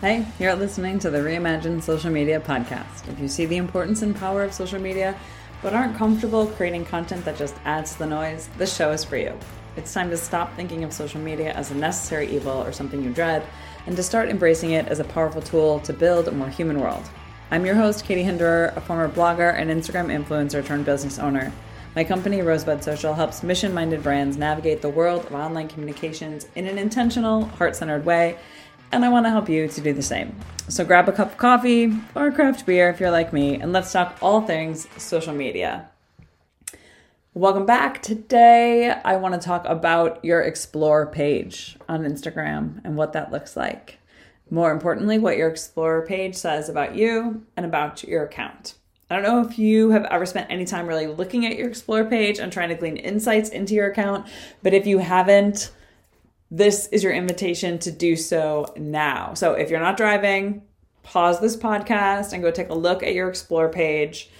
Hey, you're listening to the Reimagined Social Media podcast. If you see the importance and power of social media, but aren't comfortable creating content that just adds to the noise, this show is for you. It's time to stop thinking of social media as a necessary evil or something you dread, and to start embracing it as a powerful tool to build a more human world. I'm your host, Katie Hinderer, a former blogger and Instagram influencer turned business owner. My company, Rosebud Social, helps mission minded brands navigate the world of online communications in an intentional, heart centered way and I want to help you to do the same. So grab a cup of coffee or craft beer if you're like me, and let's talk all things social media. Welcome back. Today, I want to talk about your Explore page on Instagram and what that looks like. More importantly, what your Explore page says about you and about your account. I don't know if you have ever spent any time really looking at your Explore page and trying to glean insights into your account, but if you haven't, this is your invitation to do so now. So if you're not driving, pause this podcast and go take a look at your Explore page.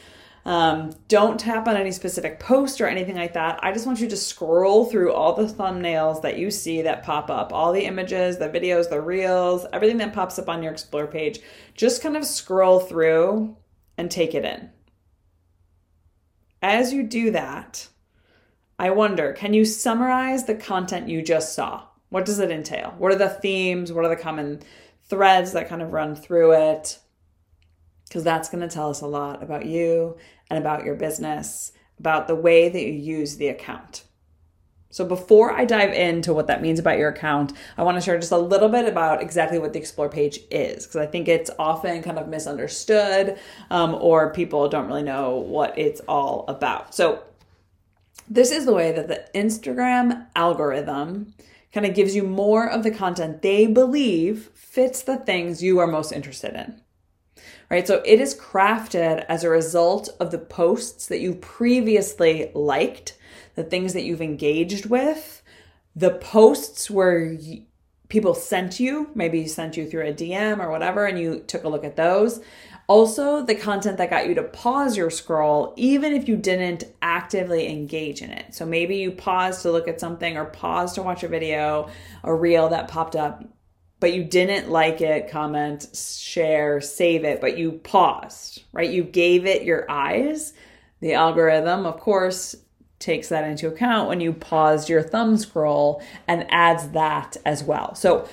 Um, don't tap on any specific post or anything like that. I just want you to scroll through all the thumbnails that you see that pop up, all the images, the videos, the reels, everything that pops up on your Explore page. Just kind of scroll through and take it in. As you do that, I wonder can you summarize the content you just saw? What does it entail? What are the themes? What are the common threads that kind of run through it? Because that's going to tell us a lot about you and about your business, about the way that you use the account. So, before I dive into what that means about your account, I want to share just a little bit about exactly what the Explore page is, because I think it's often kind of misunderstood um, or people don't really know what it's all about. So, this is the way that the Instagram algorithm kind of gives you more of the content they believe fits the things you are most interested in. Right? So it is crafted as a result of the posts that you previously liked, the things that you've engaged with, the posts where people sent you, maybe sent you through a DM or whatever, and you took a look at those. Also, the content that got you to pause your scroll, even if you didn't actively engage in it. So maybe you paused to look at something or paused to watch a video, a reel that popped up, but you didn't like it, comment, share, save it, but you paused, right? You gave it your eyes. The algorithm, of course, takes that into account when you paused your thumb scroll and adds that as well. So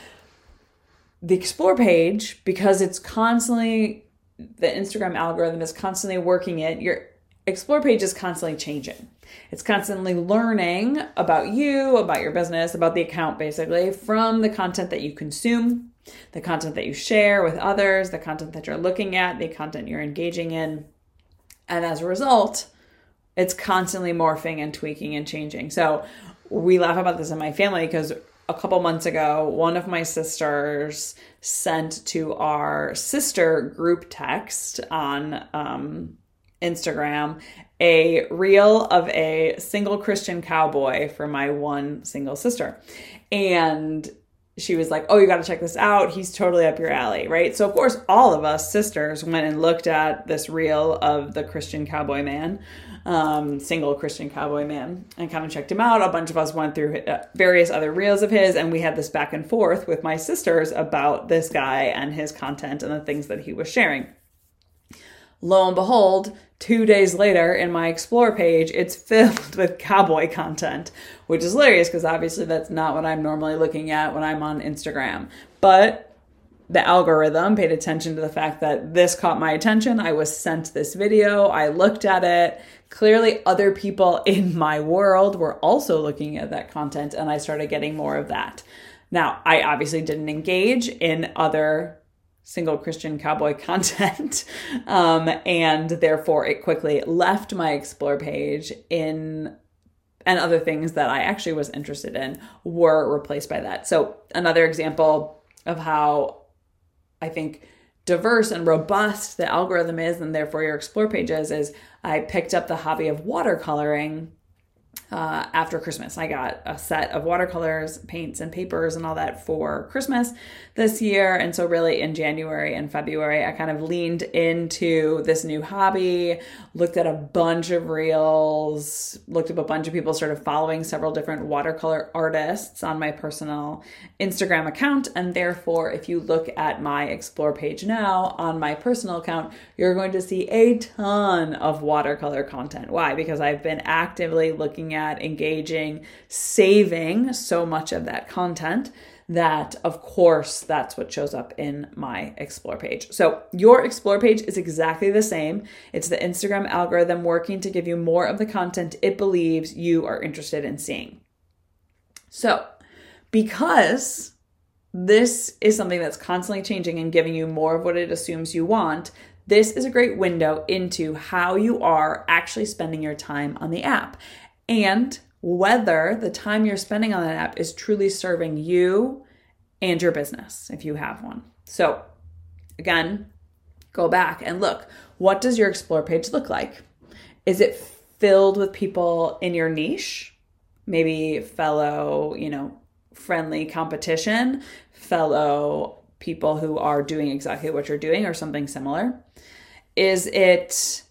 the explore page, because it's constantly the Instagram algorithm is constantly working it. Your explore page is constantly changing. It's constantly learning about you, about your business, about the account basically from the content that you consume, the content that you share with others, the content that you're looking at, the content you're engaging in. And as a result, it's constantly morphing and tweaking and changing. So we laugh about this in my family because a couple months ago, one of my sisters sent to our sister group text on um, Instagram a reel of a single Christian cowboy for my one single sister. And she was like, Oh, you got to check this out. He's totally up your alley, right? So, of course, all of us sisters went and looked at this reel of the Christian cowboy man um, single Christian cowboy man and kind of checked him out. A bunch of us went through uh, various other reels of his, and we had this back and forth with my sisters about this guy and his content and the things that he was sharing. Lo and behold, two days later in my explore page, it's filled with cowboy content, which is hilarious because obviously that's not what I'm normally looking at when I'm on Instagram. But the algorithm paid attention to the fact that this caught my attention. I was sent this video, I looked at it. Clearly, other people in my world were also looking at that content, and I started getting more of that. Now, I obviously didn't engage in other single Christian cowboy content, um, and therefore it quickly left my explore page in and other things that I actually was interested in were replaced by that. So, another example of how I think diverse and robust the algorithm is and therefore your explore pages is I picked up the hobby of watercoloring uh, after Christmas. I got a set of watercolors, paints, and papers and all that for Christmas this year. And so, really, in January and February, I kind of leaned into this new hobby, looked at a bunch of reels, looked up a bunch of people sort of following several different watercolor artists on my personal Instagram account. And therefore, if you look at my explore page now on my personal account, you're going to see a ton of watercolor content. Why? Because I've been actively looking at engaging, saving so much of that content that of course that's what shows up in my explore page. So your explore page is exactly the same. It's the Instagram algorithm working to give you more of the content it believes you are interested in seeing. So, because this is something that's constantly changing and giving you more of what it assumes you want, this is a great window into how you are actually spending your time on the app and whether the time you're spending on that app is truly serving you and your business if you have one. So, again, go back and look. What does your explore page look like? Is it filled with people in your niche? Maybe fellow, you know, friendly competition, fellow people who are doing exactly what you're doing or something similar? Is it,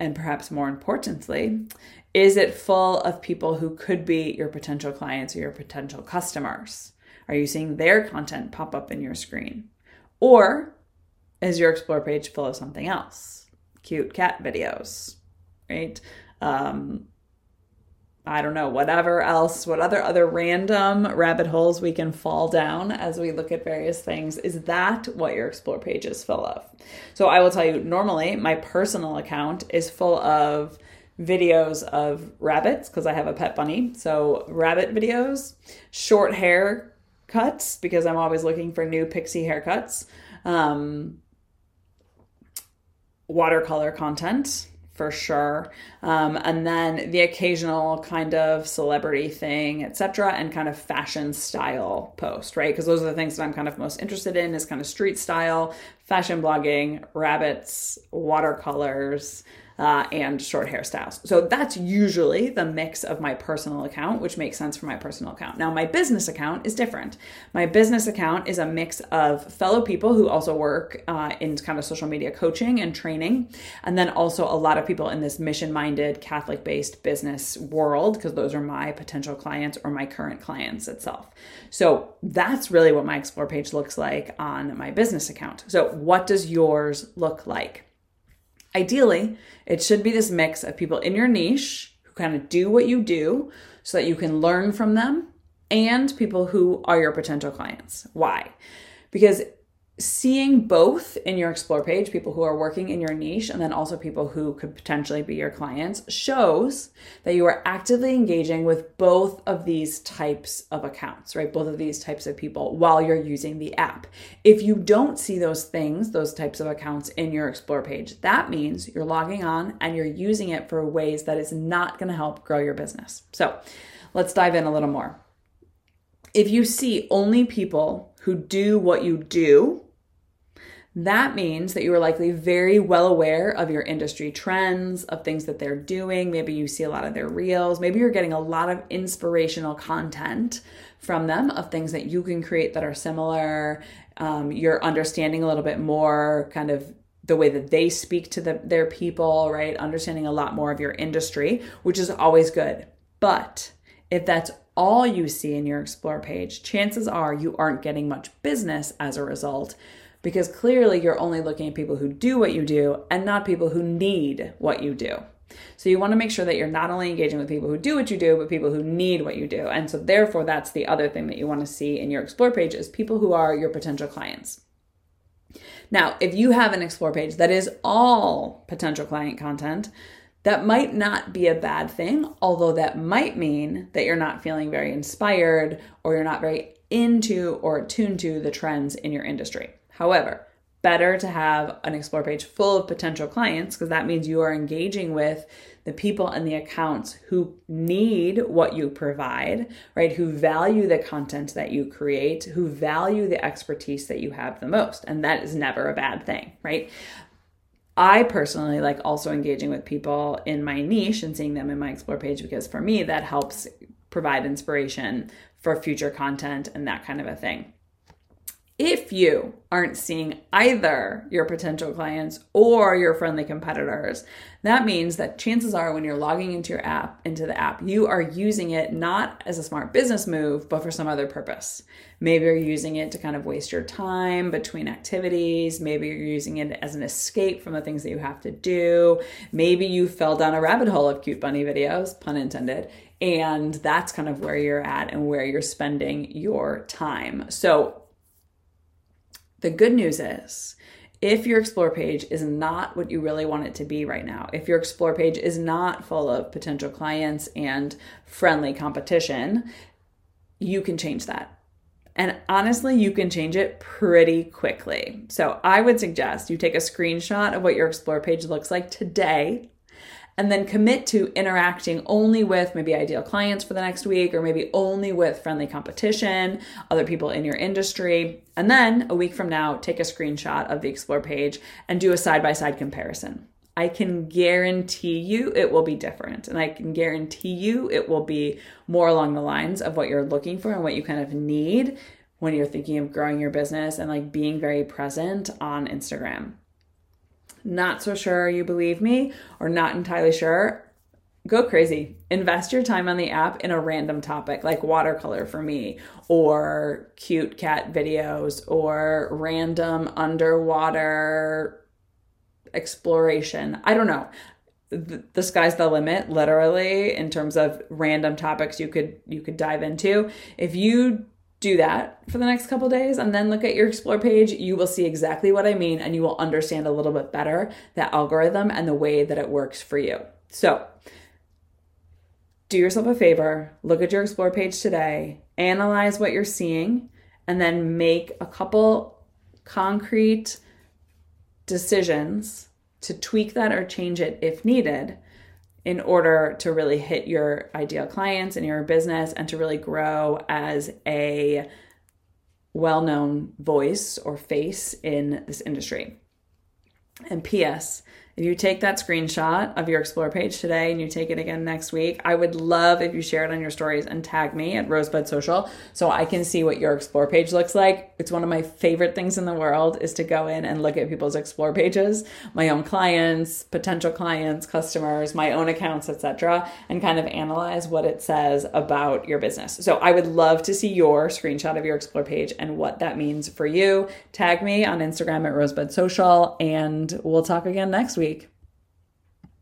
and perhaps more importantly, is it full of people who could be your potential clients or your potential customers? Are you seeing their content pop up in your screen? Or is your explore page full of something else? Cute cat videos, right? Um, I don't know, whatever else, what other other random rabbit holes we can fall down as we look at various things. Is that what your explore page is full of? So I will tell you, normally my personal account is full of videos of rabbits because I have a pet bunny. So rabbit videos, short hair cuts because I'm always looking for new pixie haircuts. Um, watercolor content for sure. Um, and then the occasional kind of celebrity thing, etc., and kind of fashion style post, right? Because those are the things that I'm kind of most interested in is kind of street style, fashion blogging, rabbits, watercolors uh, and short hairstyles. So that's usually the mix of my personal account, which makes sense for my personal account. Now, my business account is different. My business account is a mix of fellow people who also work uh, in kind of social media coaching and training, and then also a lot of people in this mission minded, Catholic based business world, because those are my potential clients or my current clients itself. So that's really what my Explore page looks like on my business account. So, what does yours look like? Ideally, it should be this mix of people in your niche who kind of do what you do so that you can learn from them and people who are your potential clients. Why? Because seeing both in your explore page people who are working in your niche and then also people who could potentially be your clients shows that you are actively engaging with both of these types of accounts right? Both of these types of people while you're using the app. If you don't see those things those types of accounts in your explore page that means you're logging on and you're using it for ways that is not going to help grow your business. So let's dive in a little more. If you see only people who do what you do that means that you are likely very well aware of your industry trends, of things that they're doing. Maybe you see a lot of their reels. Maybe you're getting a lot of inspirational content from them of things that you can create that are similar. Um, you're understanding a little bit more kind of the way that they speak to the, their people, right? Understanding a lot more of your industry, which is always good. But if that's all you see in your Explore page, chances are you aren't getting much business as a result because clearly you're only looking at people who do what you do and not people who need what you do. So you want to make sure that you're not only engaging with people who do what you do, but people who need what you do. And so therefore that's the other thing that you want to see in your explore page is people who are your potential clients. Now, if you have an explore page that is all potential client content, that might not be a bad thing, although that might mean that you're not feeling very inspired or you're not very into or attuned to the trends in your industry. However, better to have an explore page full of potential clients because that means you are engaging with the people and the accounts who need what you provide, right? Who value the content that you create, who value the expertise that you have the most. And that is never a bad thing, right? I personally like also engaging with people in my niche and seeing them in my explore page because for me that helps provide inspiration for future content and that kind of a thing. If you aren't seeing either your potential clients or your friendly competitors, that means that chances are when you're logging into your app, into the app, you are using it not as a smart business move, but for some other purpose. Maybe you're using it to kind of waste your time between activities. Maybe you're using it as an escape from the things that you have to do. Maybe you fell down a rabbit hole of cute bunny videos, pun intended, and that's kind of where you're at and where you're spending your time. So the good news is, if your explore page is not what you really want it to be right now, if your explore page is not full of potential clients and friendly competition, you can change that. And honestly, you can change it pretty quickly. So I would suggest you take a screenshot of what your explore page looks like today and then commit to interacting only with maybe ideal clients for the next week or maybe only with friendly competition, other people in your industry. And then a week from now, take a screenshot of the Explore page and do a side by side comparison. I can guarantee you it will be different. And I can guarantee you it will be more along the lines of what you're looking for and what you kind of need when you're thinking of growing your business and like being very present on Instagram not so sure you believe me, or not entirely sure, go crazy. Invest your time on the app in a random topic like watercolor for me, or cute cat videos, or random underwater exploration. I don't know. The, sky's the limit literally in terms of random topics you could you could dive into if you do that for the next couple days and then look at your explore page. You will see exactly what i mean and you will understand a little bit better that algorithm and the way that it works for you. So do yourself a favor look at your explore page today analyze what you're seeing and then make a couple concrete decisions to tweak that or change it if needed in order to really hit your ideal clients and your business and to really grow as a well known voice or face in this industry. And P.S. If you take that screenshot of your Explore page today and you take it again next week, I would love if you share it on your stories and tag me at Rosebud Social so I can see what your Explore page looks like. It's one of my favorite things in the world is to go in and look at people's Explore pages, my own clients, potential clients, customers, my own accounts, etc., and kind of analyze what it says about your business. So I would love to see your screenshot of your Explore page and what that means for you. Tag me on Instagram at Rosebud Social and we'll talk again next week week.